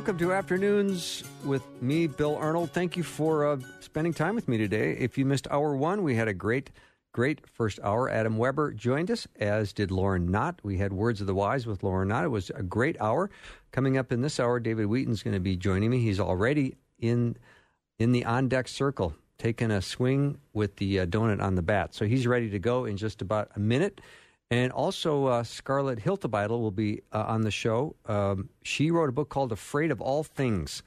Welcome to Afternoons with me, Bill Arnold. Thank you for uh, spending time with me today. If you missed hour one, we had a great, great first hour. Adam Weber joined us, as did Lauren Knott. We had Words of the Wise with Lauren Knott. It was a great hour. Coming up in this hour, David Wheaton's going to be joining me. He's already in in the on deck circle, taking a swing with the uh, donut on the bat. So he's ready to go in just about a minute. And also, uh, Scarlet Hiltibidal will be uh, on the show. Um, she wrote a book called Afraid of All Things,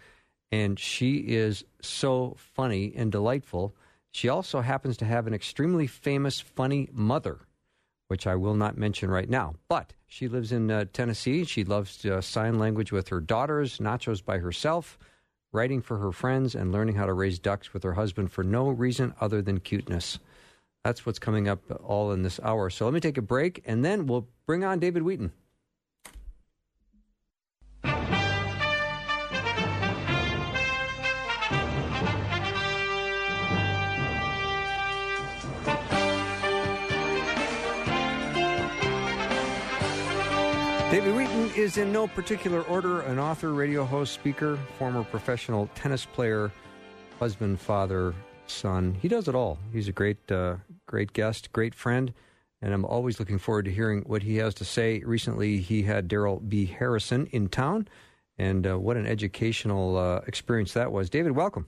and she is so funny and delightful. She also happens to have an extremely famous, funny mother, which I will not mention right now. But she lives in uh, Tennessee. She loves uh, sign language with her daughters, nachos by herself, writing for her friends, and learning how to raise ducks with her husband for no reason other than cuteness. That's what's coming up all in this hour. So let me take a break, and then we'll bring on David Wheaton. David Wheaton is in no particular order an author, radio host, speaker, former professional tennis player, husband, father, son. He does it all. He's a great, uh, great guest, great friend, and I'm always looking forward to hearing what he has to say. Recently, he had Darrell B. Harrison in town, and uh, what an educational uh, experience that was. David, welcome.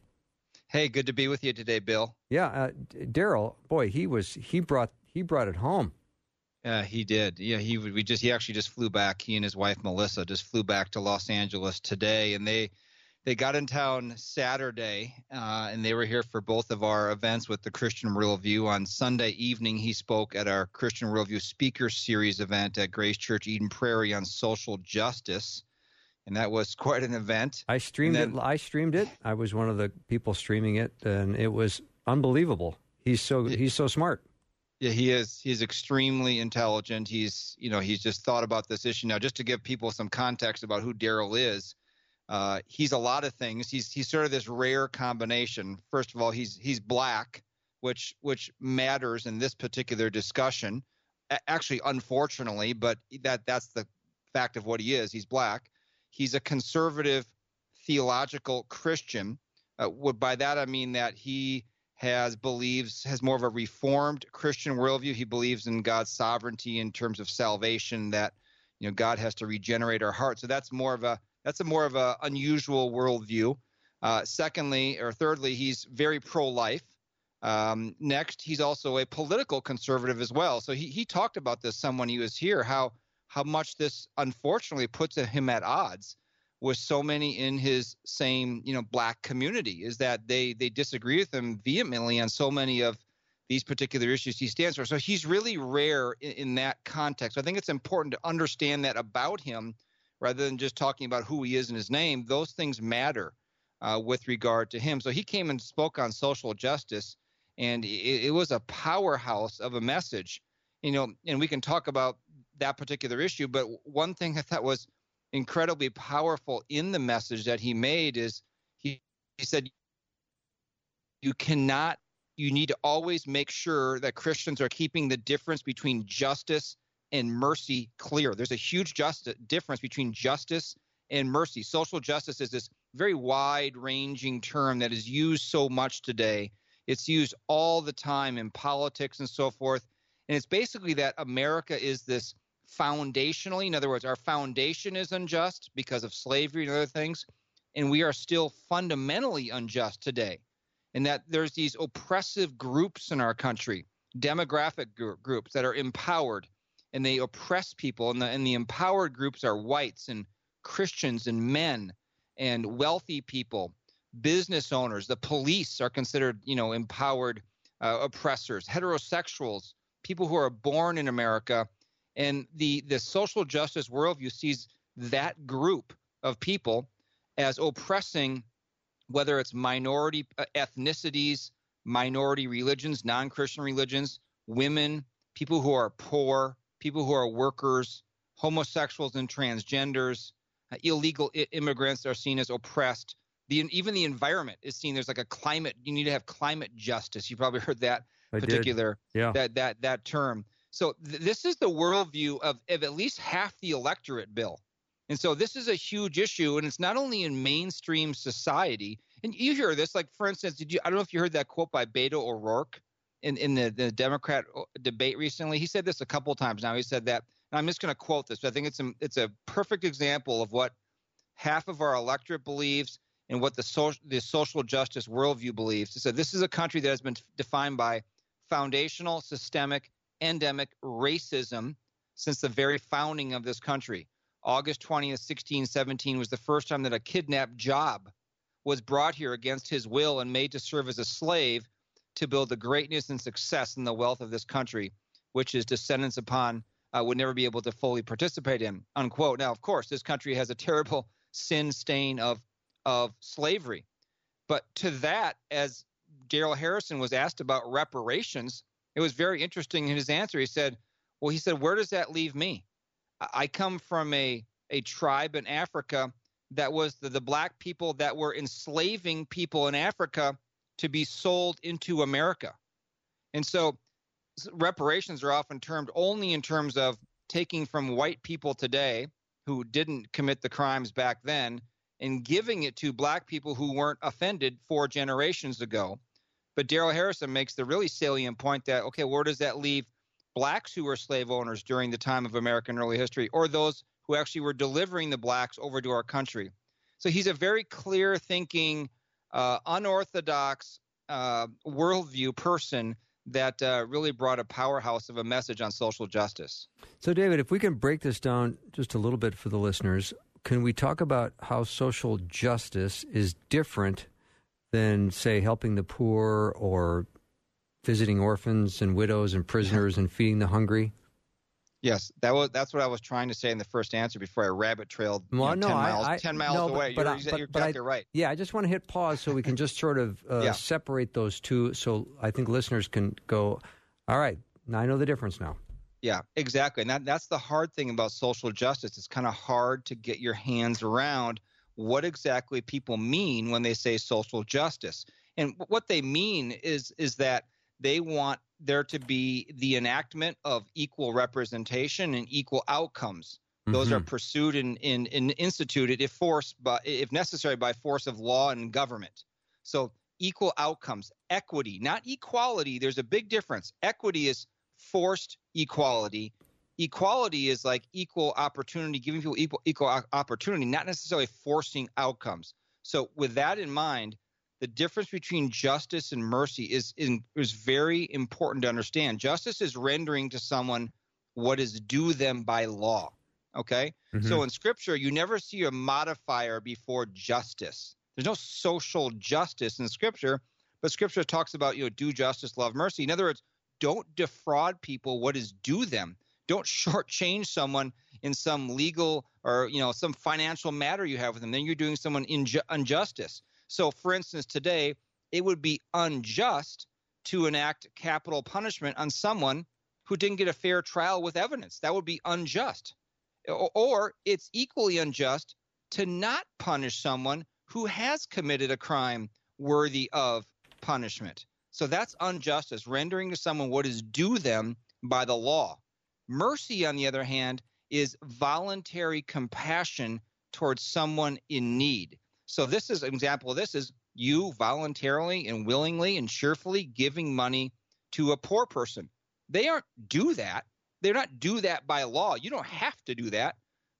Hey, good to be with you today, Bill. Yeah, uh, Darrell, boy, he was he brought he brought it home. Yeah, he did. Yeah, he we just he actually just flew back. He and his wife Melissa just flew back to Los Angeles today, and they they got in town Saturday, uh, and they were here for both of our events with the Christian Worldview. On Sunday evening, he spoke at our Christian Worldview Speaker Series event at Grace Church Eden Prairie on social justice, and that was quite an event. I streamed then, it. I streamed it. I was one of the people streaming it, and it was unbelievable. He's so he's so smart. Yeah, he is. He's extremely intelligent. He's you know he's just thought about this issue now. Just to give people some context about who Darrell is uh, he's a lot of things. He's he's sort of this rare combination. First of all, he's he's black, which which matters in this particular discussion. A- actually, unfortunately, but that that's the fact of what he is. He's black. He's a conservative theological Christian. Uh, by that I mean that he has believes has more of a reformed Christian worldview. He believes in God's sovereignty in terms of salvation. That you know God has to regenerate our heart. So that's more of a that's a more of an unusual worldview. Uh, secondly, or thirdly, he's very pro-life. Um, next, he's also a political conservative as well. So he he talked about this some when he was here how how much this unfortunately puts him at odds with so many in his same you know black community is that they they disagree with him vehemently on so many of these particular issues he stands for. So he's really rare in, in that context. I think it's important to understand that about him rather than just talking about who he is and his name, those things matter uh, with regard to him. So he came and spoke on social justice, and it, it was a powerhouse of a message. You know, and we can talk about that particular issue, but one thing I thought was incredibly powerful in the message that he made is he, he said, You cannot, you need to always make sure that Christians are keeping the difference between justice and mercy clear. There's a huge justice, difference between justice and mercy. Social justice is this very wide ranging term that is used so much today. It's used all the time in politics and so forth. And it's basically that America is this foundationally, in other words, our foundation is unjust because of slavery and other things. And we are still fundamentally unjust today. And that there's these oppressive groups in our country, demographic groups that are empowered and they oppress people and the and the empowered groups are whites and Christians and men and wealthy people, business owners, the police are considered, you know, empowered uh, oppressors, heterosexuals, people who are born in America, and the the social justice worldview sees that group of people as oppressing whether it's minority uh, ethnicities, minority religions, non-Christian religions, women, people who are poor, people who are workers, homosexuals and transgenders, uh, illegal I- immigrants are seen as oppressed. The, even the environment is seen. There's like a climate. You need to have climate justice. You probably heard that I particular yeah. that that that term. So th- this is the worldview of, of at least half the electorate, Bill. And so this is a huge issue, and it's not only in mainstream society. And you hear this, like for instance, did you? I don't know if you heard that quote by Beto O'Rourke in in the, the Democrat uh, debate recently. He said this a couple times now. He said that, and I'm just going to quote this. But I think it's a it's a perfect example of what half of our electorate believes and what the social the social justice worldview believes. He said this is a country that has been defined by foundational, systemic, endemic racism since the very founding of this country. August 20th, 1617 was the first time that a kidnapped job was brought here against his will and made to serve as a slave to build the greatness and success and the wealth of this country, which his descendants upon uh, would never be able to fully participate in. Unquote. Now, of course, this country has a terrible sin stain of of slavery, but to that, as Darrell Harrison was asked about reparations, it was very interesting in his answer. He said, "Well, he said, where does that leave me? I come from a a tribe in Africa that was the, the black people that were enslaving people in Africa to be sold into America. And so reparations are often termed only in terms of taking from white people today who didn't commit the crimes back then and giving it to black people who weren't offended four generations ago. But Darrell Harrison makes the really salient point that, okay, where does that leave blacks who were slave owners during the time of American early history or those who actually were delivering the blacks over to our country? So he's a very clear thinking, uh, unorthodox uh, worldview person that uh, really brought a powerhouse of a message on social justice. So, David, if we can break this down just a little bit for the listeners, can we talk about how social justice is different than, say, helping the poor or visiting orphans and widows and prisoners and feeding the hungry? Yes, that was that's what I was trying to say in the first answer before I rabbit trailed well, you know, no, 10 miles, I, 10 miles no, away. But, you're, but, you're but exactly I, right. Yeah, I just want to hit pause so we can just sort of uh, yeah. separate those two so I think listeners can go, all right, now I know the difference now. Yeah, exactly. And that, that's the hard thing about social justice. It's kind of hard to get your hands around what exactly people mean when they say social justice. And what they mean is is that they want there to be the enactment of equal representation and equal outcomes. Those mm-hmm. are pursued and, and, and, instituted if forced, but if necessary, by force of law and government. So equal outcomes, equity, not equality. There's a big difference. Equity is forced equality. Equality is like equal opportunity, giving people equal equal opportunity, not necessarily forcing outcomes. So with that in mind, the difference between justice and mercy is in, is very important to understand. Justice is rendering to someone what is due them by law. Okay? Mm-hmm. So in scripture, you never see a modifier before justice. There's no social justice in scripture, but scripture talks about, you know, do justice, love mercy. In other words, don't defraud people what is due them. Don't shortchange someone in some legal or, you know, some financial matter you have with them. Then you're doing someone inju- injustice. So, for instance, today, it would be unjust to enact capital punishment on someone who didn't get a fair trial with evidence. That would be unjust. Or it's equally unjust to not punish someone who has committed a crime worthy of punishment. So that's injustice, rendering to someone what is due them by the law. Mercy, on the other hand, is voluntary compassion towards someone in need. So this is an example of this is you voluntarily and willingly and cheerfully giving money to a poor person. They aren't do that. They're not do that by law. You don't have to do that,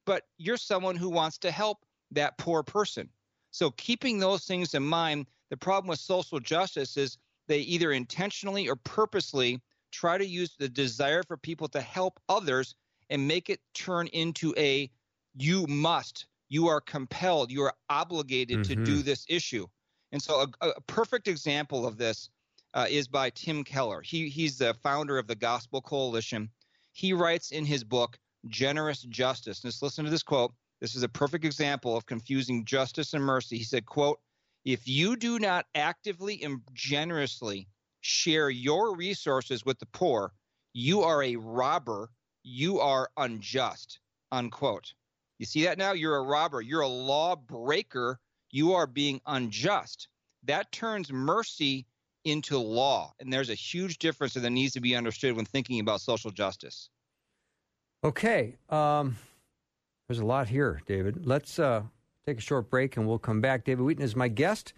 but you're someone who wants to help that poor person. So keeping those things in mind, the problem with social justice is they either intentionally or purposely try to use the desire for people to help others and make it turn into a you must you are compelled, you are obligated mm-hmm. to do mm-hmm. this issue. And so, a, a perfect example of this uh, is by Tim Keller. He, he's the founder of the Gospel Coalition. He writes in his book, Generous Justice. Just listen to this quote. This is a perfect example of confusing justice and mercy. He said, quote, if you do not actively and generously share your resources with the poor, you are a robber, you are unjust, unquote. You see that now? You're a robber. You're a lawbreaker. You are being unjust. That turns mercy into law. And there's a huge difference that needs to be understood when thinking about social justice. Okay. Um, There's a lot here, David. Let's uh, take a short break and we'll come back. David Wheaton is my guest,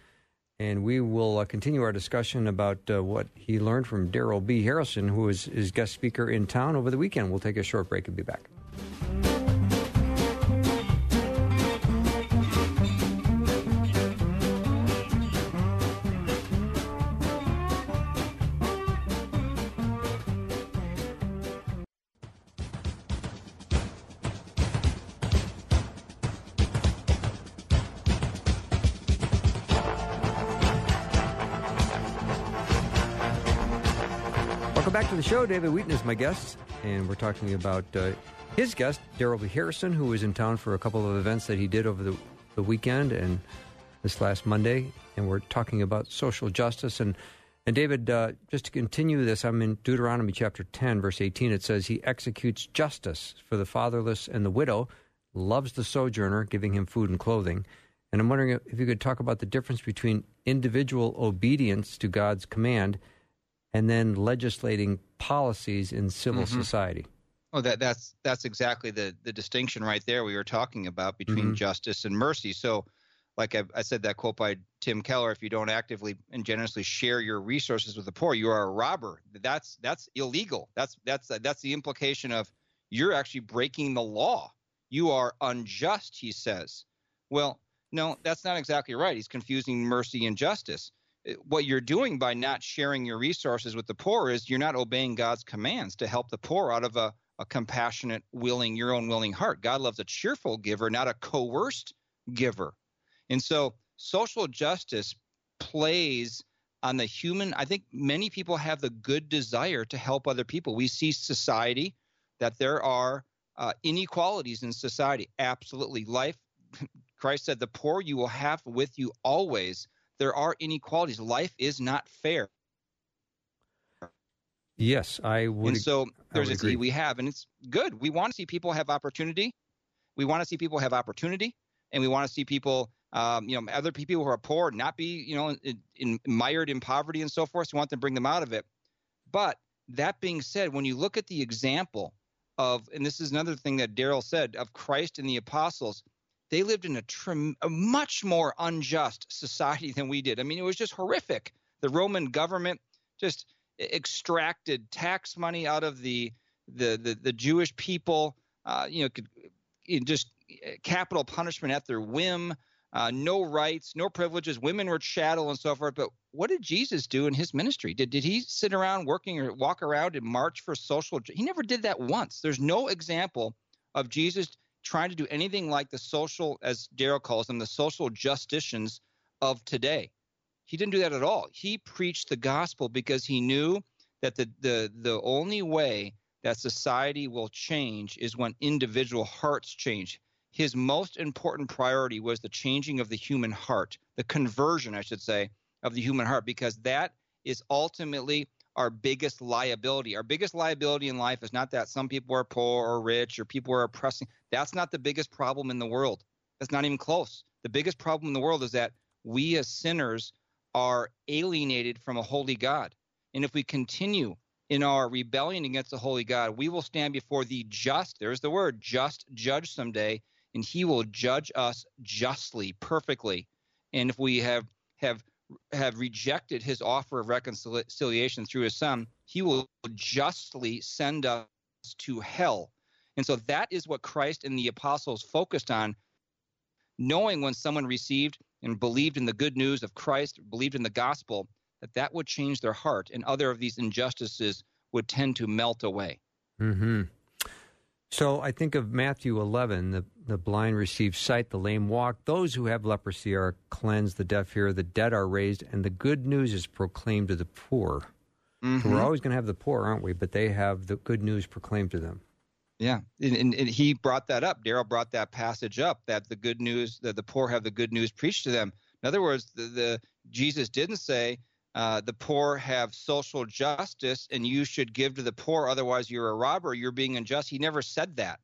and we will uh, continue our discussion about uh, what he learned from Darrell B. Harrison, who is his guest speaker in town over the weekend. We'll take a short break and be back. David Wheaton is my guest, and we're talking about uh, his guest, Darrell B. Harrison, who was in town for a couple of events that he did over the, the weekend and this last Monday. And we're talking about social justice. And, and David, uh, just to continue this, I'm in Deuteronomy chapter 10, verse 18. It says, He executes justice for the fatherless and the widow, loves the sojourner, giving him food and clothing. And I'm wondering if you could talk about the difference between individual obedience to God's command – and then legislating policies in civil mm-hmm. society. Oh, that that's that's exactly the the distinction right there we were talking about between mm-hmm. justice and mercy. So, like I, I, said that quote by Tim Keller: "If you don't actively and generously share your resources with the poor, you are a robber. That's that's illegal. That's that's that's the implication of you're actually breaking the law. You are unjust." He says. Well, no, that's not exactly right. He's confusing mercy and justice what you're doing by not sharing your resources with the poor is you're not obeying God's commands to help the poor out of a, a compassionate, willing, your own willing heart. God loves a cheerful giver, not a coerced giver. And so social justice plays on the human. I think many people have the good desire to help other people. We see society that there are uh, inequalities in society. Absolutely. Life, Christ said, the poor you will have with you always there are inequalities. Life is not fair. Yes, I would. And so there's a agree. we have, and it's good. We want to see people have opportunity. We want to see people have opportunity, and we want to see people, um, you know, other people who are poor not be, you know, in, in, mired in poverty and so forth. We want to bring them out of it. But that being said, when you look at the example of, and this is another thing that Darrell said of Christ and the apostles, they lived in a, trim, a much more unjust society than we did. I mean, it was just horrific. The Roman government just extracted tax money out of the the the, the Jewish people. Uh, you know, could just capital punishment at their whim. Uh, no rights, no privileges. Women were chattel and so forth. But what did Jesus do in his ministry? Did did he sit around working or walk around and march for social? He never did that once. There's no example of Jesus trying to do anything like the social, as Darrell calls them, the social justicians of today. He didn't do that at all. He preached the gospel because he knew that the the the only way that society will change is when individual hearts change. His most important priority was the changing of the human heart, the conversion, I should say, of the human heart, because that is ultimately our biggest liability. Our biggest liability in life is not that some people are poor or rich or people are oppressing. That's not the biggest problem in the world. That's not even close. The biggest problem in the world is that we as sinners are alienated from a holy God. And if we continue in our rebellion against the holy God, we will stand before the just, there's the word, just judge someday, and he will judge us justly, perfectly. And if we have have have rejected his offer of reconciliation through his son, he will justly send us to hell. And so that is what Christ and the apostles focused on, knowing when someone received and believed in the good news of Christ, believed in the gospel, that that would change their heart and other of these injustices would tend to melt away. Mm-hmm. So I think of Matthew 11, the, the blind receive sight, the lame walk, those who have leprosy are cleansed, the deaf hear, the dead are raised, and the good news is proclaimed to the poor. Mm-hmm. So we're always going to have the poor, aren't we? But they have the good news proclaimed to them. Yeah, and, and, and he brought that up. Darrell brought that passage up that the good news, that the poor have the good news preached to them. In other words, the, the Jesus didn't say, uh, the poor have social justice and you should give to the poor, otherwise you're a robber, you're being unjust. He never said that.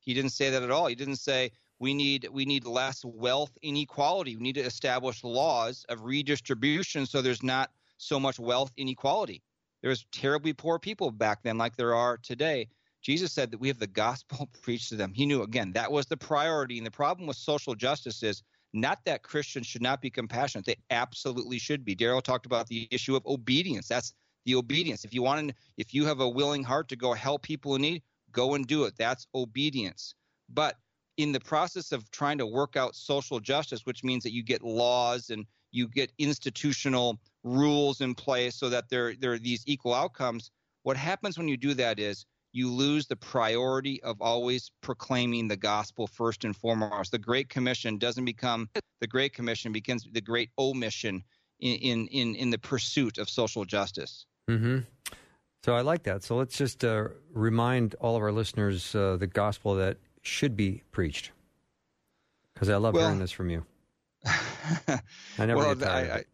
He didn't say that at all. He didn't say we need we need less wealth inequality. We need to establish laws of redistribution so there's not so much wealth inequality. There was terribly poor people back then, like there are today. Jesus said that we have the gospel preached to them. He knew again that was the priority. And the problem with social justice is not that Christians should not be compassionate. They absolutely should be. Darrell talked about the issue of obedience. That's the obedience. If you want to, if you have a willing heart to go help people in need, go and do it. That's obedience. But in the process of trying to work out social justice, which means that you get laws and you get institutional rules in place so that there, there are these equal outcomes, what happens when you do that is you lose the priority of always proclaiming the gospel first and foremost. The Great Commission doesn't become the Great Commission, becomes the Great Omission in in in the pursuit of social justice. Mm-hmm. So I like that. So let's just uh, remind all of our listeners uh, the gospel that should be preached, because I love well, hearing this from you. I never well, get tired. I,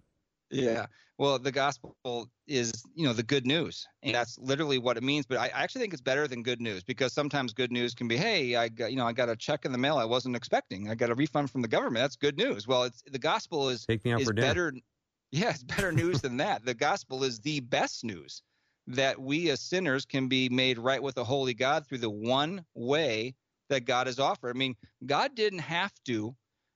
yeah. Well, the gospel is, you know, the good news, and that's literally what it means. But I actually think it's better than good news because sometimes good news can be, hey, I got, you know, I got a check in the mail I wasn't expecting. I got a refund from the government. That's good news. Well, it's the gospel is Take me out is for better. Yeah, it's better news than that. The gospel is the best news that we as sinners can be made right with the holy God through the one way that God has offered. I mean, God didn't have to.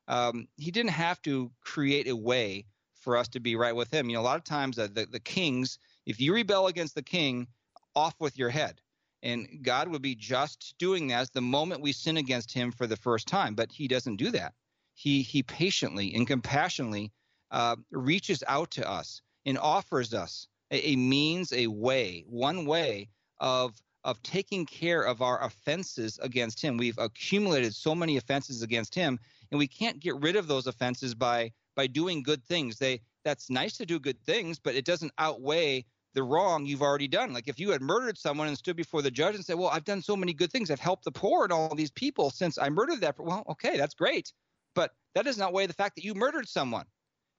Um, he didn't have to create a way for us to be right with him. You know, a lot of times uh, the, the kings, if you rebel against the king, off with your head. And God would be just doing that the moment we sin against him for the first time. But he doesn't do that. He, he patiently and compassionately uh, reaches out to us and offers us a, a means, a way, one way of of taking care of our offenses against him. We've accumulated so many offenses against him, and we can't get rid of those offenses by by doing good things. They that's nice to do good things, but it doesn't outweigh the wrong you've already done. Like if you had murdered someone and stood before the judge and said, "Well, I've done so many good things. I've helped the poor and all these people since I murdered that." Well, okay, that's great, but that doesn't outweigh the fact that you murdered someone.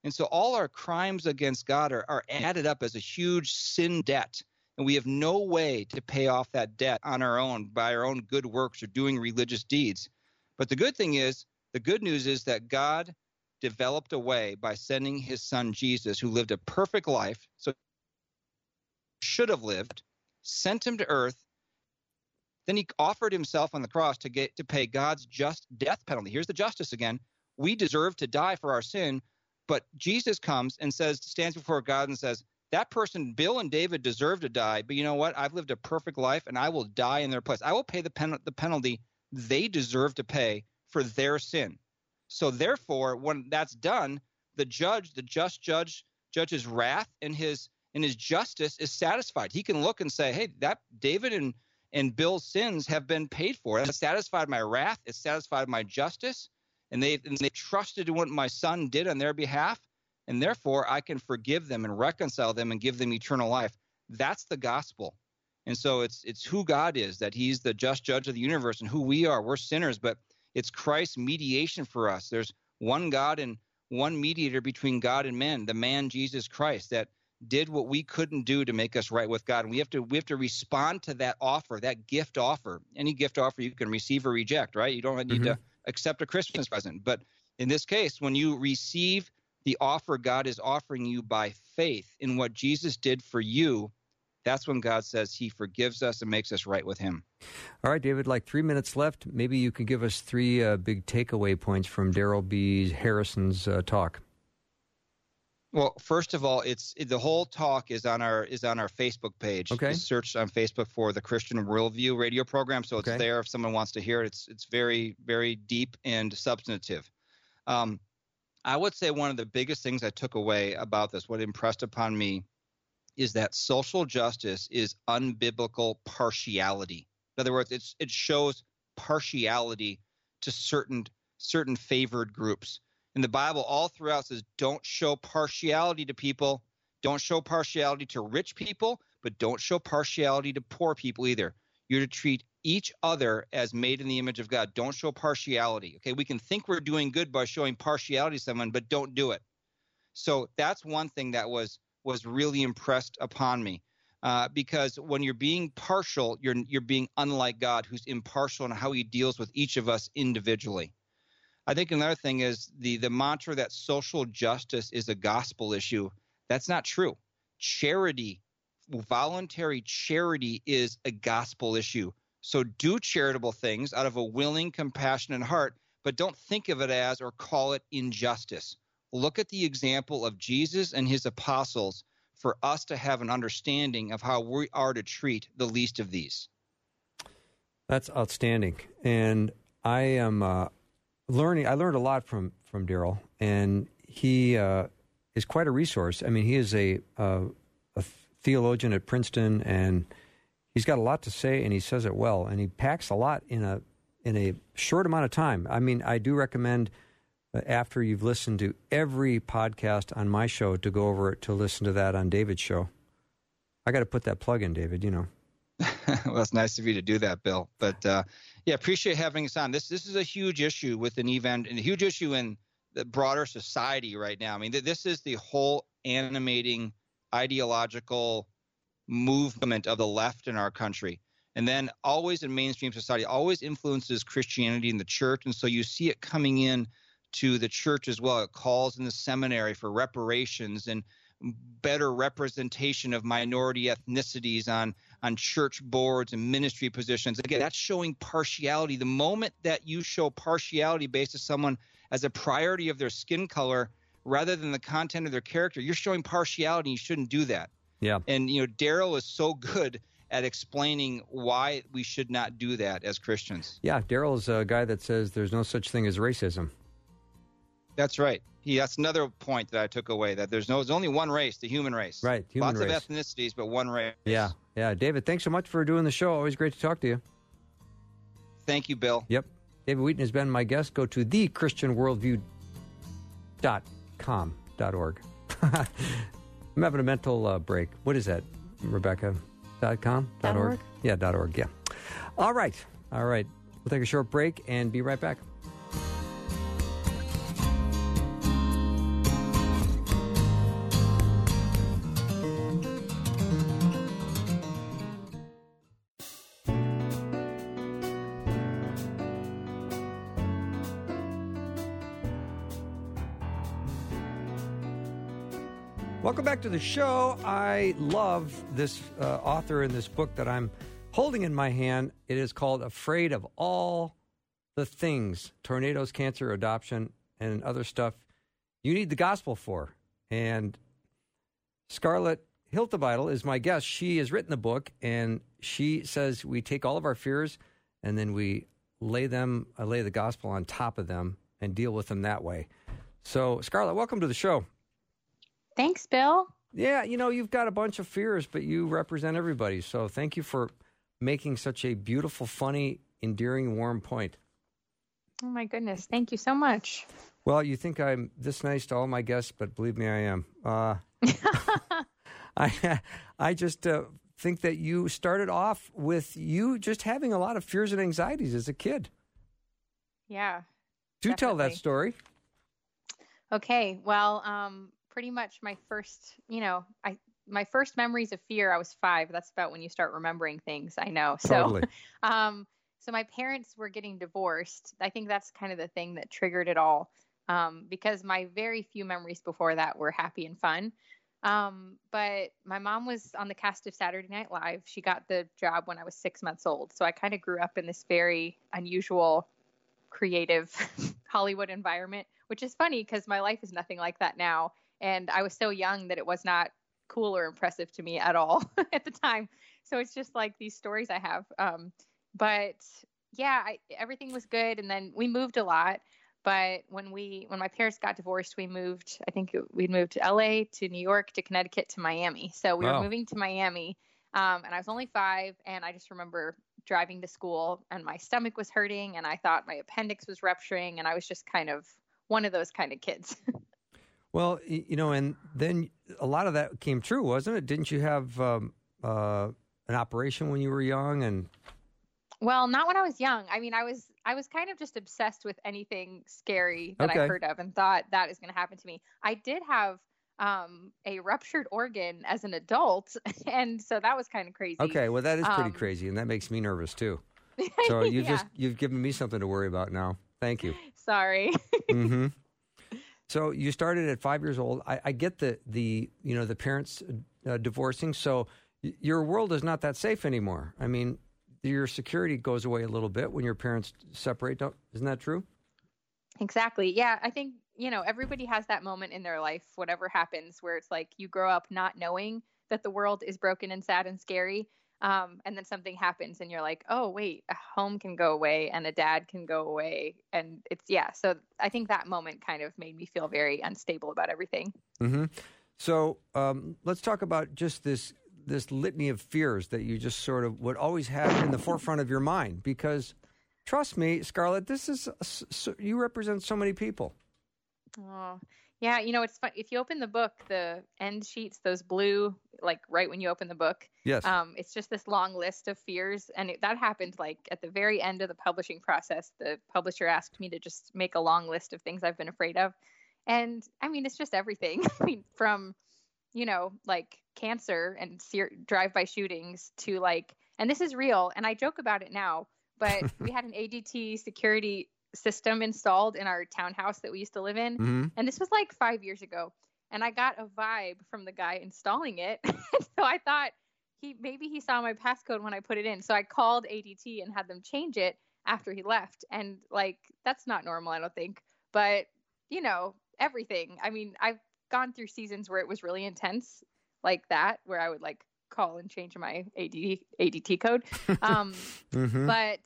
And so all our crimes against God are, are added up as a huge sin debt. And we have no way to pay off that debt on our own by our own good works or doing religious deeds. But the good thing is, the good news is that God developed a way by sending his son Jesus, who lived a perfect life, so should have lived, sent him to earth. Then he offered himself on the cross to get to pay God's just death penalty. Here's the justice again. We deserve to die for our sin, but Jesus comes and says, stands before God and says, that person, Bill and David, deserve to die, but you know what? I've lived a perfect life, and I will die in their place. I will pay the, pen- the penalty they deserve to pay for their sin. So therefore, when that's done, the judge, the just judge, judge's wrath and his and his justice is satisfied. He can look and say, "Hey, that David and and Bill's sins have been paid for. It satisfied my wrath. It satisfied my justice, and they and they trusted in what my son did on their behalf, and therefore I can forgive them and reconcile them and give them eternal life. That's the gospel. And so it's it's who God is, that He's the just judge of the universe, and who we are. We're sinners, but it's Christ's mediation for us. There's one God and one mediator between God and men, the man Jesus Christ that did what we couldn't do to make us right with God. And we have to we have to respond to that offer, that gift offer. Any gift offer you can receive or reject, right? You don't need mm-hmm. to accept a Christmas present. But in this case, when you receive the offer God is offering you by faith in what Jesus did for you, that's when God says He forgives us and makes us right with Him. All right, David, like three minutes left. Maybe you can give us three uh, big takeaway points from Darrell B. Harrison's uh, talk. Well, first of all, it's the whole talk is on our is on our Facebook page. Okay. Just search on Facebook for the Christian Worldview radio program, so it's okay. there if someone wants to hear it. It's it's very very deep and substantive. Um, I would say one of the biggest things I took away about this, what impressed upon me, is that social justice is unbiblical partiality. In other words, it's, it shows partiality to certain certain favored groups. In the Bible, all throughout says, don't show partiality to people. Don't show partiality to rich people, but don't show partiality to poor people either. You're to treat each other as made in the image of God. Don't show partiality. Okay, we can think we're doing good by showing partiality to someone, but don't do it. So that's one thing that was was really impressed upon me. Uh, because when you're being partial, you're you're being unlike God, who's impartial in how He deals with each of us individually. I think another thing is the the mantra that social justice is a gospel issue. That's not true. Charity, voluntary charity, is a gospel issue. So do charitable things out of a willing, compassionate heart, but don't think of it as or call it injustice. Look at the example of Jesus and his apostles for us to have an understanding of how we are to treat the least of these. That's outstanding. And I am uh, learning, I learned a lot from, from Darrell, and he uh, is quite a resource. I mean, he is a, uh, a theologian at Princeton, and he's got a lot to say, and he says it well, and he packs a lot in a in a short amount of time. I mean, I do recommend after you've listened to every podcast on my show to go over to listen to that on David's show. I got to put that plug in, David. You know. well, it's nice of you to do that, Bill. But uh, yeah, appreciate having us on. This this is a huge issue with an event and a huge issue in the broader society right now. I mean, this is the whole animating ideological movement of the left in our country. And then always in mainstream society, always influences Christianity and the church. And so you see it coming in to the church as well. It calls in the seminary for reparations and better representation of minority ethnicities on on church boards and ministry positions. Again, that's showing partiality. The moment that you show partiality based on someone as a priority of their skin color rather than the content of their character, you're showing partiality. You shouldn't do that. Yeah. And you know, Darrell is so good at explaining why we should not do that as Christians. Yeah, Darrell is a guy that says there's no such thing as racism. That's right. He, that's another point that I took away that there's no there's only one race, the human race. Right, human Lots race. of ethnicities, but one race. Yeah, yeah. David, thanks so much for doing the show. Always great to talk to you. Thank you, Bill. Yep. David Wheaton has been my guest. Go to thechristianworldview.com, .org. I'm having a mental uh, break. What is that, Rebecca? Dot .com? Dot .org? org. Yeah, dot .org, yeah. All right. All right. We'll take a short break and be right back. Welcome back to the show. I love this uh, author and this book that I'm holding in my hand. It is called Afraid of All the Things Tornadoes, Cancer, Adoption, and other stuff you need the gospel for. And Scarlet Hiltibidal is my guest. She has written the book, and she says we take all of our fears and then we lay them, uh, lay the gospel on top of them and deal with them that way. So, Scarlet, welcome to the show. Thanks, Bill. Yeah, you know, you've got a bunch of fears, but you represent everybody. So thank you for making such a beautiful, funny, endearing, warm point. Oh my goodness. Thank you so much. Well, you think I'm this nice to all my guests, but believe me, I am. Uh, I, I just uh, think that you started off with you just having a lot of fears and anxieties as a kid. Yeah. Do tell that story. Okay. Well, um, pretty much my first, you know, I my first memories of fear. I was five. That's about when you start remembering things. I know. Totally. So, um, so my parents were getting divorced. I think that's kind of the thing that triggered it all. Um, because my very few memories before that were happy and fun. Um, but my mom was on the cast of Saturday Night Live. She got the job when I was six months old. So I kind of grew up in this very unusual, creative Hollywood environment, which is funny because my life is nothing like that now. And I was so young that it was not cool or impressive to me at all at the time. So it's just like these stories I have. Um, but yeah, I, everything was good. And then we moved a lot. But when we when my parents got divorced, we moved. I think we'd moved to L.A. to New York to Connecticut to Miami. So we Wow. were moving to Miami, um, and I was only five. And I just remember driving to school, and my stomach was hurting, and I thought my appendix was rupturing, and I was just kind of one of those kind of kids. Well, you know, and then a lot of that came true, wasn't it? Didn't you have um, uh, an operation when you were young? And Well, not when I was young. I mean, I was I was kind of just obsessed with anything scary that Okay. I heard of and thought that is going to happen to me. I did have um, a ruptured organ as an adult, and so that was kind of crazy. okay, well, that is pretty Um, crazy, and that makes me nervous too. So you Yeah. just you've given me something to worry about now. Thank you. sorry. hmm So you started at five years old. I, I get the the you know the parents uh, divorcing. So y- your world is not that safe anymore. I mean, your security goes away a little bit when your parents separate. Don't, isn't that true? Exactly. Yeah, I think you know everybody has that moment in their life, whatever happens, where it's like you grow up not knowing that the world is broken and sad and scary, um, and then something happens and you're like, oh wait, a home can go away and a dad can go away, and it's yeah. So I think that moment kind of made me feel very unstable about everything. Mm-hmm. So um, let's talk about just this this litany of fears that you just sort of would always have in the forefront of your mind because trust me scarlett this is so, you represent so many people oh yeah you know it's fun if you open the book the end sheets those blue like right when you open the book yes. um, it's just this long list of fears and it, that happened like at the very end of the publishing process the publisher asked me to just make a long list of things i've been afraid of and i mean it's just everything. I mean from you know like cancer and ser- drive-by shootings to like and this is real and i joke about it now but we had an adt security system installed in our townhouse that we used to live in. Mm-hmm. and this was like five years ago. And i got a vibe from the guy installing it. So i thought he maybe he saw my passcode when i put it in. So i called adt and had them change it after he left. And like that's not normal i don't think. But you know everything. I mean i've gone through seasons where it was really intense like that, where I would like call and change my AD, ADT code. Um, mm-hmm. But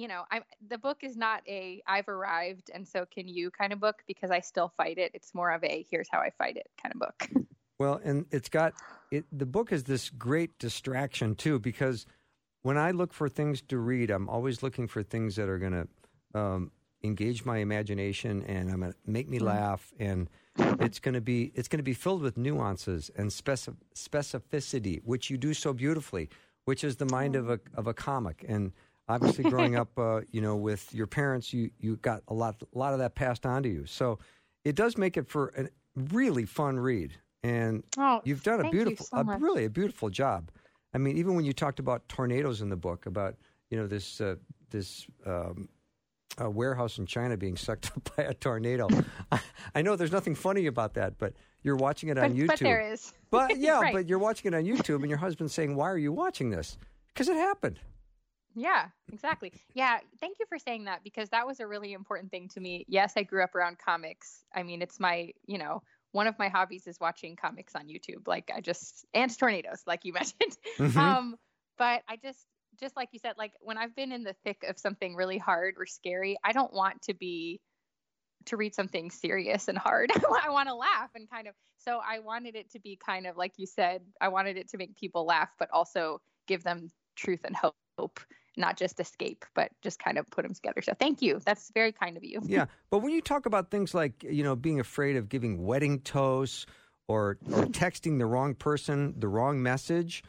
you know, I'm the book is not a I've arrived and so can you kind of book because I still fight it. It's more of a here's how I fight it kind of book. Well, and it's got it. The book is this great distraction too because when I look for things to read, I'm always looking for things that are going to um, engage my imagination and I'm going to make me mm-hmm. laugh and it's going to be it's going to be filled with nuances and specif- specificity, which you do so beautifully, which is the mind of a of a comic. And obviously, growing up, uh, you know, with your parents, you you got a lot a lot of that passed on to you. So it does make it for a really fun read. And oh, you've done a beautiful, so a, really a beautiful job. I mean, even when you talked about tornadoes in the book, about you know this uh, this um, a warehouse in China being sucked up by a tornado. I know there's nothing funny about that, but you're watching it on but, YouTube. But there is. But yeah, right. but you're watching it on YouTube, and your husband's saying, "Why are you watching this?" Because it happened. Yeah, exactly. Yeah, thank you for saying that because that was a really important thing to me. Yes, I grew up around comics. I mean, it's my, you know, one of my hobbies is watching comics on YouTube. Like I just and tornadoes, like you mentioned. Mm-hmm. Um, but I just just like you said, like when I've been in the thick of something really hard or scary, I don't want to be to read something serious and hard. I want to laugh and kind of so I wanted it to be kind of like you said, I wanted it to make people laugh, but also give them truth and hope, not just escape, but just kind of put them together. So thank you. That's very kind of you. Yeah. But when you talk about things like, you know, being afraid of giving wedding toasts or or texting the wrong person the wrong message,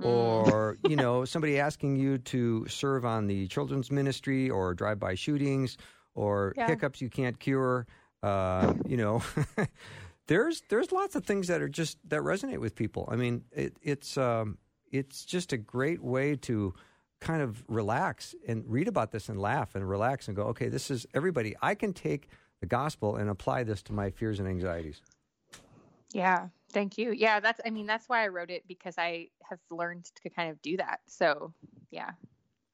Mm. or you know somebody asking you to serve on the children's ministry or drive-by shootings or yeah. hiccups you can't cure uh, you know there's there's lots of things that are just that resonate with people i mean it, it's um, it's just a great way to kind of relax and read about this and laugh and relax and go okay this is everybody i can take the gospel and apply this to my fears and anxieties yeah Thank you. Yeah, that's I mean that's why I wrote it because I have learned to kind of do that. So, yeah.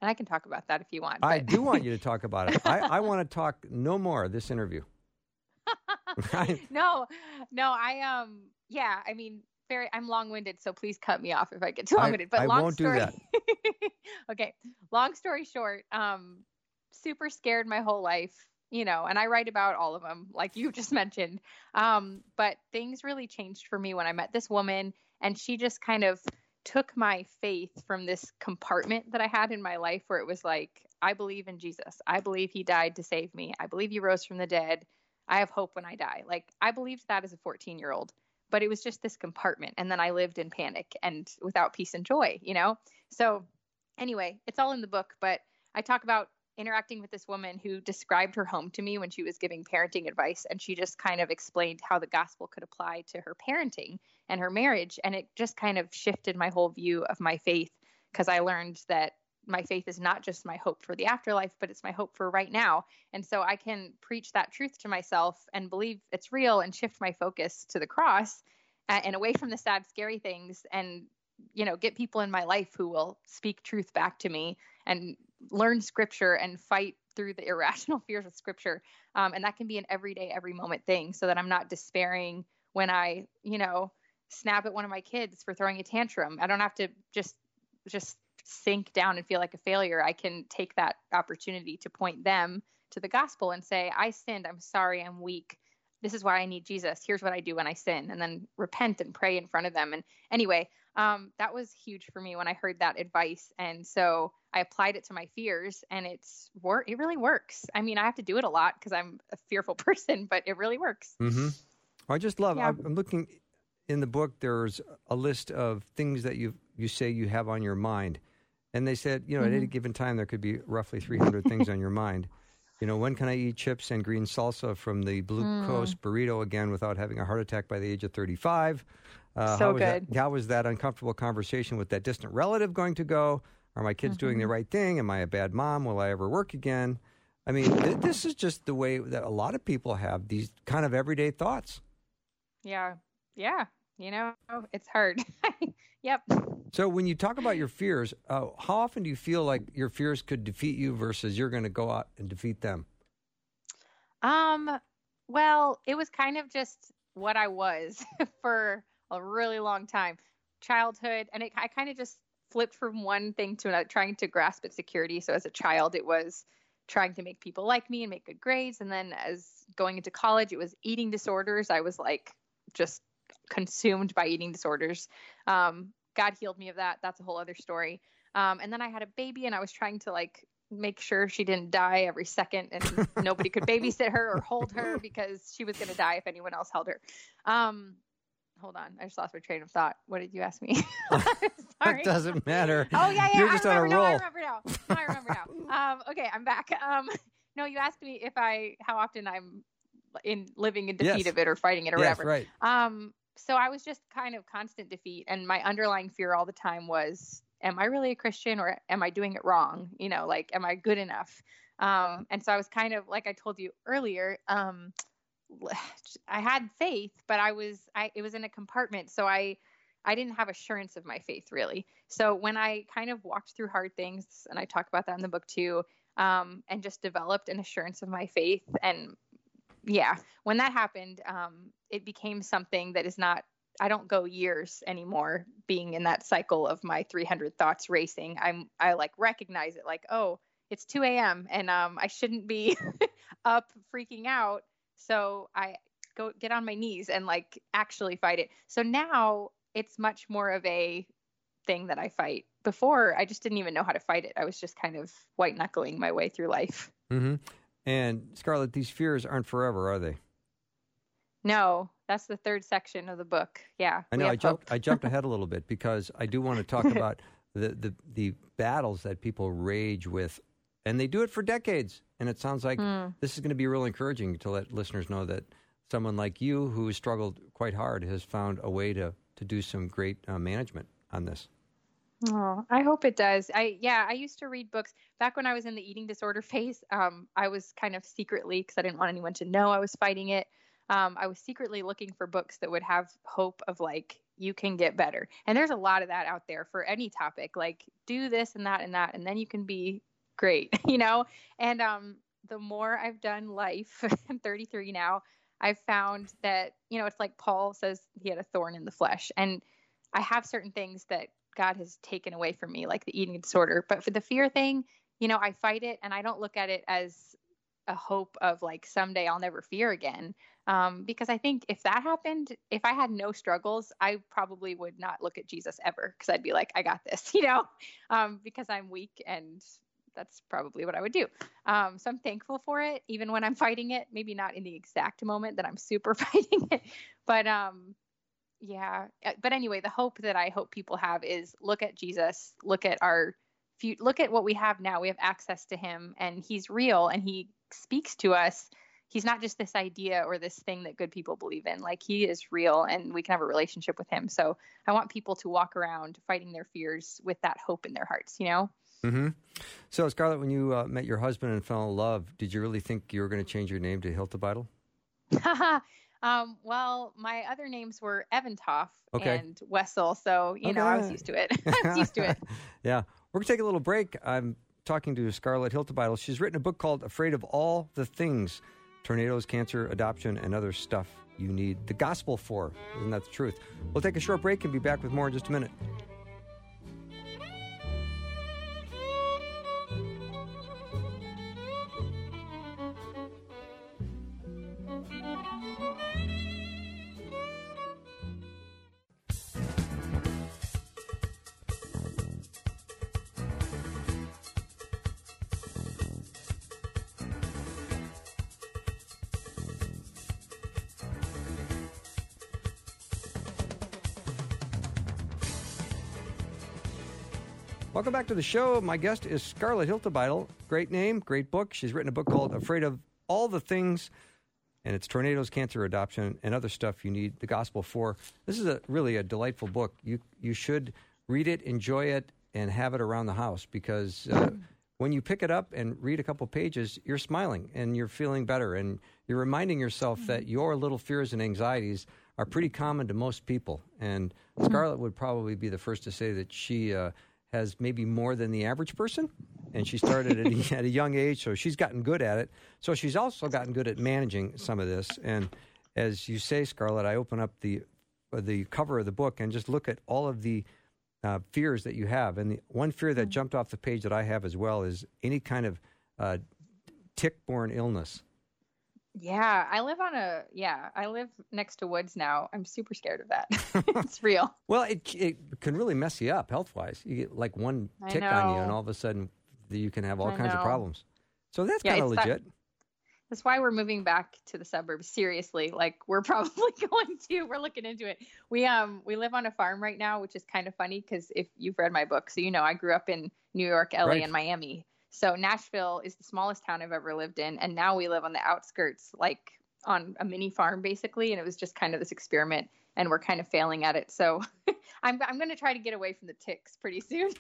And I can talk about that if you want. I do want you to talk about it. I, I want to talk no more this interview. no, no, I um yeah, I mean very I'm long-winded, so please cut me off if I get too long-winded. But I long won't story, do that. okay. Long story short, um super scared my whole life you know, and I write about all of them, like you just mentioned. Um, but things really changed for me when I met this woman, and she just kind of took my faith from this compartment that I had in my life where it was like, I believe in Jesus. I believe he died to save me. I believe he rose from the dead. I have hope when I die. Like, I believed that as a 14 year old, but it was just this compartment. And then I lived in panic and without peace and joy, you know? So, anyway, it's all in the book, but I talk about interacting with this woman who described her home to me when she was giving parenting advice and she just kind of explained how the gospel could apply to her parenting and her marriage and it just kind of shifted my whole view of my faith because I learned that my faith is not just my hope for the afterlife but it's my hope for right now and so I can preach that truth to myself and believe it's real and shift my focus to the cross and away from the sad scary things and you know, get people in my life who will speak truth back to me and learn scripture and fight through the irrational fears of scripture. Um, and that can be an everyday, every moment thing so that I'm not despairing when I, you know, snap at one of my kids for throwing a tantrum. I don't have to just, just sink down and feel like a failure. I can take that opportunity to point them to the gospel and say, I sinned. I'm sorry. I'm weak. This is why I need Jesus. Here's what I do when I sin, and then repent and pray in front of them. And anyway, um, that was huge for me when I heard that advice. And so I applied it to my fears, and it's work. It really works. I mean, I have to do it a lot because I'm a fearful person, but it really works. Mm-hmm. I just love. Yeah. I'm looking in the book. There's a list of things that you you say you have on your mind, and they said, you know, mm-hmm. at any given time there could be roughly 300 things on your mind. You know, when can I eat chips and green salsa from the Blue mm. Coast burrito again without having a heart attack by the age of 35? Uh, so how good. That, how was that uncomfortable conversation with that distant relative going to go? Are my kids mm-hmm. doing the mm-hmm. right thing? Am I a bad mom? Will I ever work again? I mean, th- this is just the way that a lot of people have these kind of everyday thoughts. Yeah. Yeah. You know, it's hard. yep. So when you talk about your fears, uh, how often do you feel like your fears could defeat you versus you're going to go out and defeat them? Um, well, it was kind of just what I was for a really long time. Childhood, and it, I kind of just flipped from one thing to another, trying to grasp at security. So as a child, it was trying to make people like me and make good grades. And then as going into college, it was eating disorders. I was like just consumed by eating disorders. Um, God healed me of that. That's a whole other story. Um, and then I had a baby, and I was trying to like make sure she didn't die every second, and nobody could babysit her or hold her because she was going to die if anyone else held her. Um, hold on, I just lost my train of thought. What did you ask me? it doesn't matter. Oh yeah, yeah. You're just I on a roll. No, I remember now. No, I remember now. Um, okay, I'm back. Um, no, you asked me if I how often I'm in living in defeat yes. of it or fighting it or yes, whatever. Right. Um, so I was just kind of constant defeat, and my underlying fear all the time was, am I really a Christian or am I doing it wrong? You know, like, am I good enough? Um, and so I was kind of like I told you earlier. Um, I had faith, but I was I it was in a compartment, so I I didn't have assurance of my faith really. So when I kind of walked through hard things, and I talk about that in the book too, um, and just developed an assurance of my faith, and yeah, when that happened, um, it became something that is not. I don't go years anymore being in that cycle of my 300 thoughts racing. I'm I like recognize it like oh it's 2 a.m. and um, I shouldn't be up freaking out so I go get on my knees and like actually fight it. So now it's much more of a thing that I fight. Before, I just didn't even know how to fight it. I was just kind of white knuckling my way through life. Mm-hmm. And Scarlet, these fears aren't forever, are they? No, that's the third section of the book. Yeah, I know. I jumped. I jumped ahead a little bit because I do want to talk about the, the the battles that people rage with and they do it for decades. And it sounds like mm. this is going to be real encouraging to let listeners know that someone like you, who struggled quite hard, has found a way to to do some great uh, management on this. Oh, I hope it does. I yeah, I used to read books back when I was in the eating disorder phase. Um, I was kind of secretly because I didn't want anyone to know I was fighting it. Um, I was secretly looking for books that would have hope of like you can get better. And there's a lot of that out there for any topic. Like do this and that and that, and then you can be great, you know? And um, the more I've done life, I'm 33 now, I've found that, you know, it's like Paul says he had a thorn in the flesh. And I have certain things that God has taken away from me, like the eating disorder. But for the fear thing, you know, I fight it and I don't look at it as a hope of like someday I'll never fear again. Um, because I think if that happened, if I had no struggles, I probably would not look at Jesus ever because I'd be like, I got this, you know, um, because I'm weak and that's probably what I would do. Um, so I'm thankful for it, even when I'm fighting it. Maybe not in the exact moment that I'm super fighting it, but um, yeah. Uh, but anyway, the hope that I hope people have is look at Jesus, look at our, look at what we have now. We have access to Him, and He's real, and He speaks to us. He's not just this idea or this thing that good people believe in. Like He is real, and we can have a relationship with Him. So I want people to walk around fighting their fears with that hope in their hearts. You know. Mm-hmm. So, Scarlet, when you uh, met your husband and fell in love, did you really think you were going to change your name to Hiltibidal? Um, well, my other names were Evantoff Okay. and Wessel, so you know I was used to it. I was used to it. yeah. We're going to take a little break. I'm talking to Scarlet Hiltibidal. She's written a book called Afraid of All the Things Tornadoes, Cancer, Adoption, and Other Stuff You Need the Gospel for. Isn't that the truth? We'll take a short break and be back with more in just a minute. Back to the show. My guest is Scarlet Hiltibidal. Great name, great book. She's written a book called Afraid of All the Things, and it's tornadoes, cancer, adoption, and other stuff you need the gospel for. This is a really a delightful book. You you should read it, enjoy it, and have it around the house because uh, when you pick it up and read a couple pages, you're smiling and you're feeling better, and you're reminding yourself that your little fears and anxieties are pretty common to most people. And Scarlet would probably be the first to say that she. Uh, has maybe more than the average person, and she started at a, at a young age, so she's gotten good at it. So she's also gotten good at managing some of this. And as you say, Scarlet, I open up the the cover of the book and just look at all of the uh, fears that you have. And the one fear that jumped off the page that I have as well is any kind of uh, tick-borne illness. Yeah, I live on a yeah, I live next to woods now. I'm super scared of that. it's real. Well, it it can really mess you up health wise. You get like one tick on you, and all of a sudden you can have all I kinds of problems. So that's Yeah, kind of it's that- legit. That's why we're moving back to the suburbs. Seriously, like we're probably going to. We're looking into it. We um we live on a farm right now, which is kind of funny because if you've read my book, so you know I grew up in New York, LA, Right. and Miami. So Nashville is the smallest town I've ever lived in, and now we live on the outskirts, like on a mini farm basically. And it was just kind of this experiment, and we're kind of failing at it. So I'm I'm going to try to get away from the ticks pretty soon.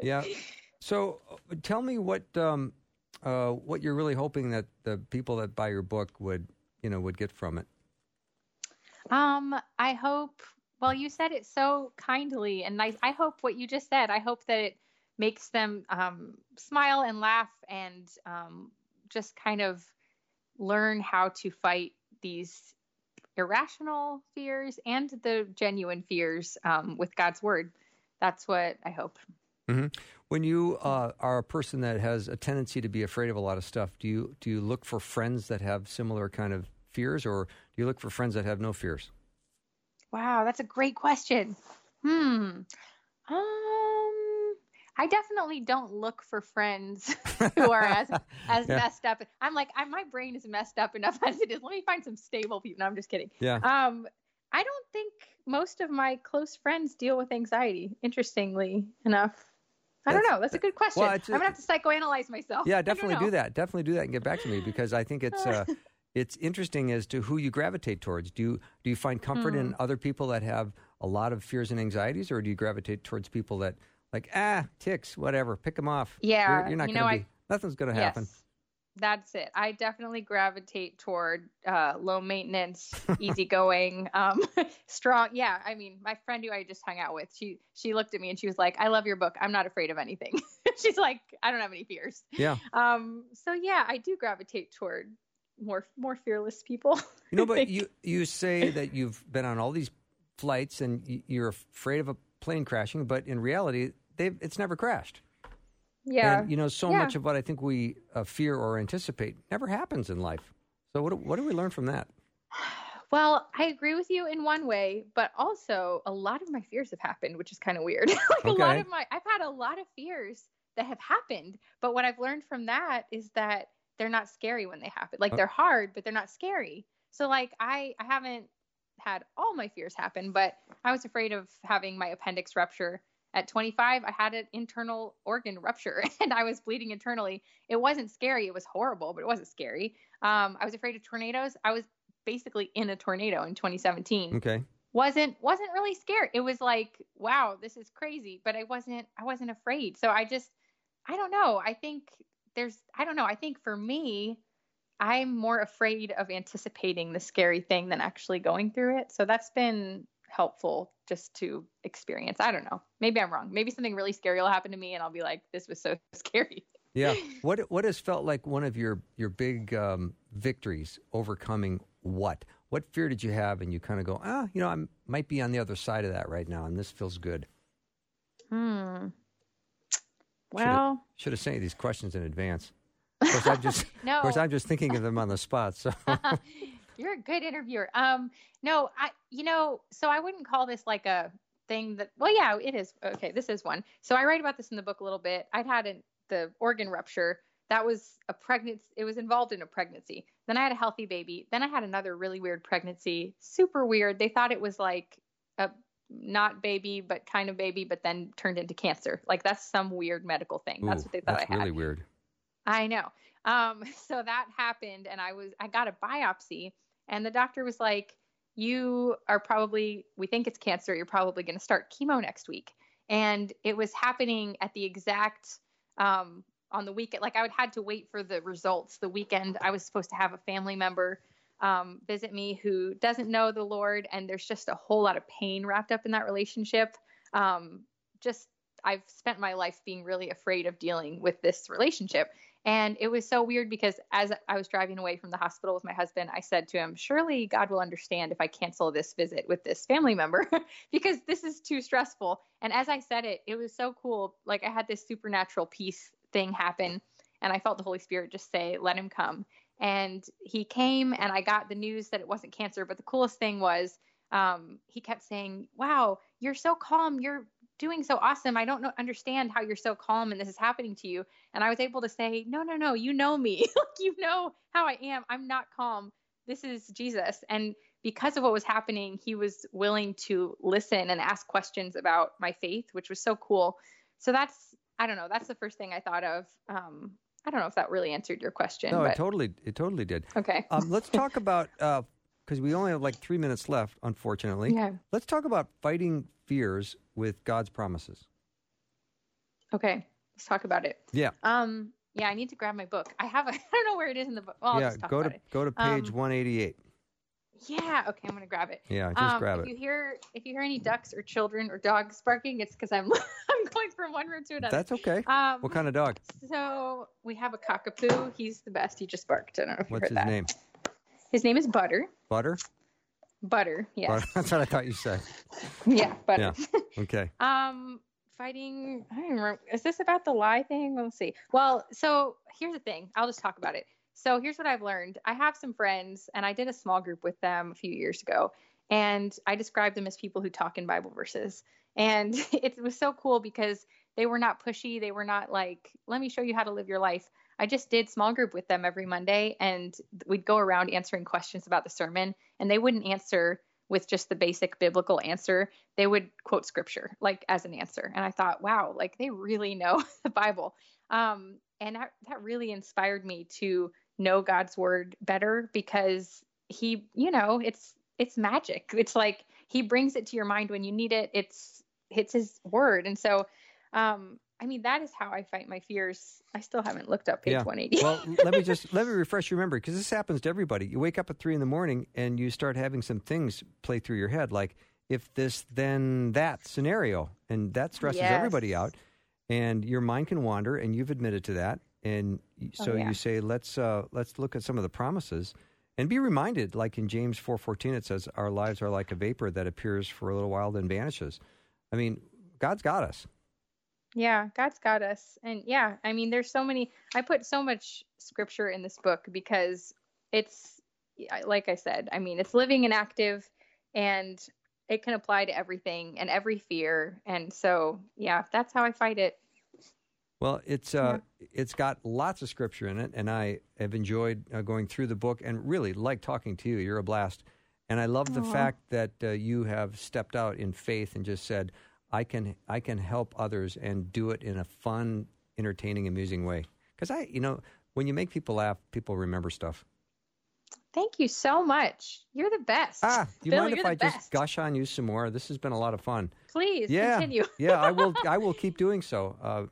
Yeah. So uh, tell me what um, uh, what you're really hoping that the people that buy your book would you know would get from it. Um, I hope. Well, you said it so kindly and nice. I hope what you just said. I hope that it makes them um, smile and laugh and um, just kind of learn how to fight these irrational fears and the genuine fears um, with God's word. That's what I hope. When you uh, are a person that has a tendency to be afraid of a lot of stuff, do you do you look for friends that have similar kind of fears, or do you look for friends that have no fears? Wow, that's a great question. Hmm. Um, I definitely don't look for friends who are as as Yeah. messed up. I'm like, I, my brain is messed up enough as it is. Let me find some stable people. No, I'm just kidding. Yeah. Um, I don't think most of my close friends deal with anxiety. Interestingly enough, I don't know. That's a good question. well, I'm gonna have to psychoanalyze myself. Yeah, definitely do that. Definitely do that and get back to me because I think it's uh, it's interesting as to who you gravitate towards. Do you do you find comfort Hmm. in other people that have a lot of fears and anxieties, or do you gravitate towards people that like ah ticks, whatever, pick them off. Yeah, you're, you're not you going know, to I- be. Nothing's going to happen. Yes, that's it. I definitely gravitate toward uh, low maintenance, easygoing, um, strong. Yeah, I mean, my friend who I just hung out with, she she looked at me and she was like, "I love your book. I'm not afraid of anything." She's like, "I don't have any fears." Yeah. Um. So yeah, I do gravitate toward more more fearless people. You know, but you you say that you've been on all these flights and you're afraid of a plane crashing, but in reality, they've it's never crashed. yeah. And you know, so Yeah. much of what I think we uh, fear or anticipate never happens in life. So what do, what do we learn from that? Well, I agree with you in one way, but also a lot of my fears have happened, which is kind of weird. like a lot of my I've had a lot of fears that have happened, but what I've learned from that is that they're not scary when they happen. Like Oh. they're hard, but they're not scary. So like I I haven't had all my fears happen, but I was afraid of having my appendix rupture at 25. I had an internal organ rupture and I was bleeding internally. It wasn't scary. It was horrible, but it wasn't scary. Um, I was afraid of tornadoes. I was basically in a tornado in 2017 Okay. wasn't wasn't really scared it was like wow this is crazy but i wasn't i wasn't afraid so i just i don't know i think there's i don't know i think for me I'm more afraid of anticipating the scary thing than actually going through it. So that's been helpful just to experience. I don't know. Maybe I'm wrong. Maybe something really scary will happen to me and I'll be like, this was so scary. Yeah. What what has felt like one of your your big um, victories overcoming what? What fear did you have and you kind of go, ah, you know, I might be on the other side of that right now and this feels good. Hmm. Well, should have sent you these questions in advance. Of course, I'm just, no. of course, I'm just thinking of them on the spot. So you're a good interviewer. Um, no, I, you know, so I wouldn't call this like a thing that. Well, yeah, it is. Okay, this is one. So I write about this in the book a little bit. I'd had an, the organ rupture. That was a pregnancy. It was involved in a pregnancy. Then I had a healthy baby. Then I had another really weird pregnancy. Super weird. They thought it was like a not baby, but kind of baby, but then turned into cancer. Like that's some weird medical thing. Ooh, that's what they thought that's I had. Really weird. I know. Um, so that happened, and I was I got a biopsy, and the doctor was like, "You are probably we think it's cancer. You're probably going to start chemo next week." And it was happening at the exact um, on the weekend. Like I would had to wait for the results the weekend. I was supposed to have a family member um, visit me who doesn't know the Lord, and there's just a whole lot of pain wrapped up in that relationship. Um, just I've spent my life being really afraid of dealing with this relationship. And it was so weird because as I was driving away from the hospital with my husband, I said to him, Surely God will understand if I cancel this visit with this family member because this is too stressful. And as I said it, it was so cool. Like I had this supernatural peace thing happen. And I felt the Holy Spirit just say, Let him come. And he came, and I got the news that it wasn't cancer. But the coolest thing was, um, he kept saying, Wow, you're so calm. You're doing so awesome. I don't know, understand how you're so calm and this is happening to you. And I was able to say, No, no, no, you know me. like, you know how I am. I'm not calm. This is Jesus. And because of what was happening, he was willing to listen and ask questions about my faith, which was so cool. So that's, I don't know, that's the first thing I thought of um, I don't know if that really answered your question. No, but... it totally, it totally did. Okay. Um, let's talk about because we only have like three minutes left, unfortunately. Yeah. Let's talk about fighting fears with God's promises. Okay, let's talk about it. Yeah. Um. Yeah, I need to grab my book. I have. A, I don't know where it is in the book. Well, yeah. go to it. go to page um, 188. Yeah. Okay, I'm gonna grab it. Yeah, just um, grab if it. If you hear if you hear any ducks or children or dogs barking, it's because I'm I'm going from one room to another. That's okay. Um, what kind of dog? So we have a cockapoo. He's the best. He just barked. I don't know if What's you heard his that. name? His name is Butter. Butter. Butter. Yeah. Butter. That's what I thought you said. yeah, Butter. Yeah. Okay. um, fighting. I don't remember. Is this about the lie thing? Let's see. Well, so here's the thing. I'll just talk about it. So here's what I've learned. I have some friends, and I did a small group with them a few years ago, and I described them as people who talk in Bible verses. And it was so cool because they were not pushy. They were not like, let me show you how to live your life. I just did small group with them every Monday, and we'd go around answering questions about the sermon, and they wouldn't answer with just the basic biblical answer. They would quote scripture like as an answer. And I thought, wow, like they really know the Bible. Um, and that, that really inspired me to know God's word better because he, you know, it's it's magic. It's like he brings it to your mind when you need it. It's it's his word. And so um I mean that is how I fight my fears. I still haven't looked up page yeah. 180. well, let me just let me refresh your memory because this happens to everybody. You wake up at three in the morning and you start having some things play through your head, like if this then that scenario, and that stresses yes. everybody out. And your mind can wander, and you've admitted to that. And so oh, yeah. you say, let's uh, let's look at some of the promises and be reminded. Like in James four fourteen, it says, "Our lives are like a vapor that appears for a little while, then vanishes." I mean, God's got us. Yeah, God's got us. And yeah, I mean, there's so many. I put so much scripture in this book because it's, like I said, I mean, it's living and active and it can apply to everything and every fear. And so, yeah, that's how I fight it. Well, it's uh, yeah. it's got lots of scripture in it, and I have enjoyed uh, going through the book, and really like talking to you. You're a blast, and I love the Aww. fact that uh, you have stepped out in faith and just said, "I can I can help others and do it in a fun, entertaining, amusing way." Because I, you know, when you make people laugh, people remember stuff. Thank you so much. You're the best. Ah, do you Bill, mind if I best. just gush on you some more? This has been a lot of fun. Please yeah, continue. yeah, I will. I will keep doing so. Uh,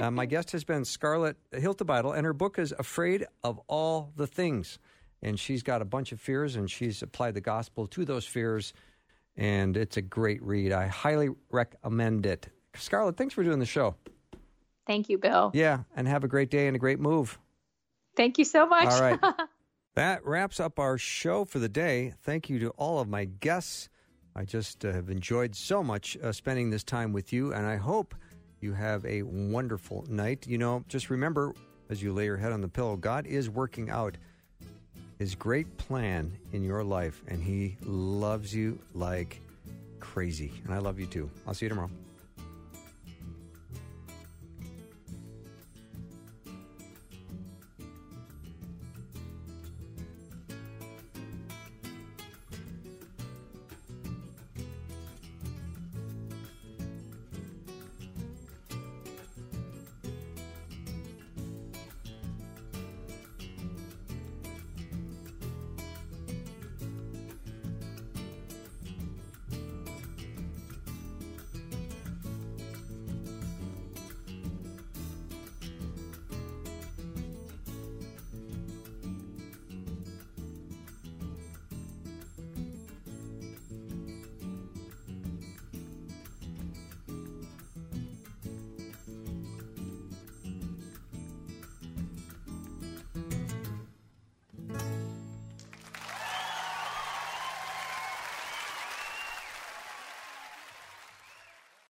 uh, my guest has been Scarlet Hiltibidal, and her book is Afraid of All the Things. And she's got a bunch of fears, and she's applied the gospel to those fears. And it's a great read. I highly recommend it. Scarlet, thanks for doing the show. Thank you, Bill. Yeah, and have a great day and a great move. Thank you so much. All right. that wraps up our show for the day. Thank you to all of my guests. I just uh, have enjoyed so much uh, spending this time with you, and I hope you have a wonderful night. You know, just remember as you lay your head on the pillow, God is working out his great plan in your life, and he loves you like crazy. And I love you too. I'll see you tomorrow.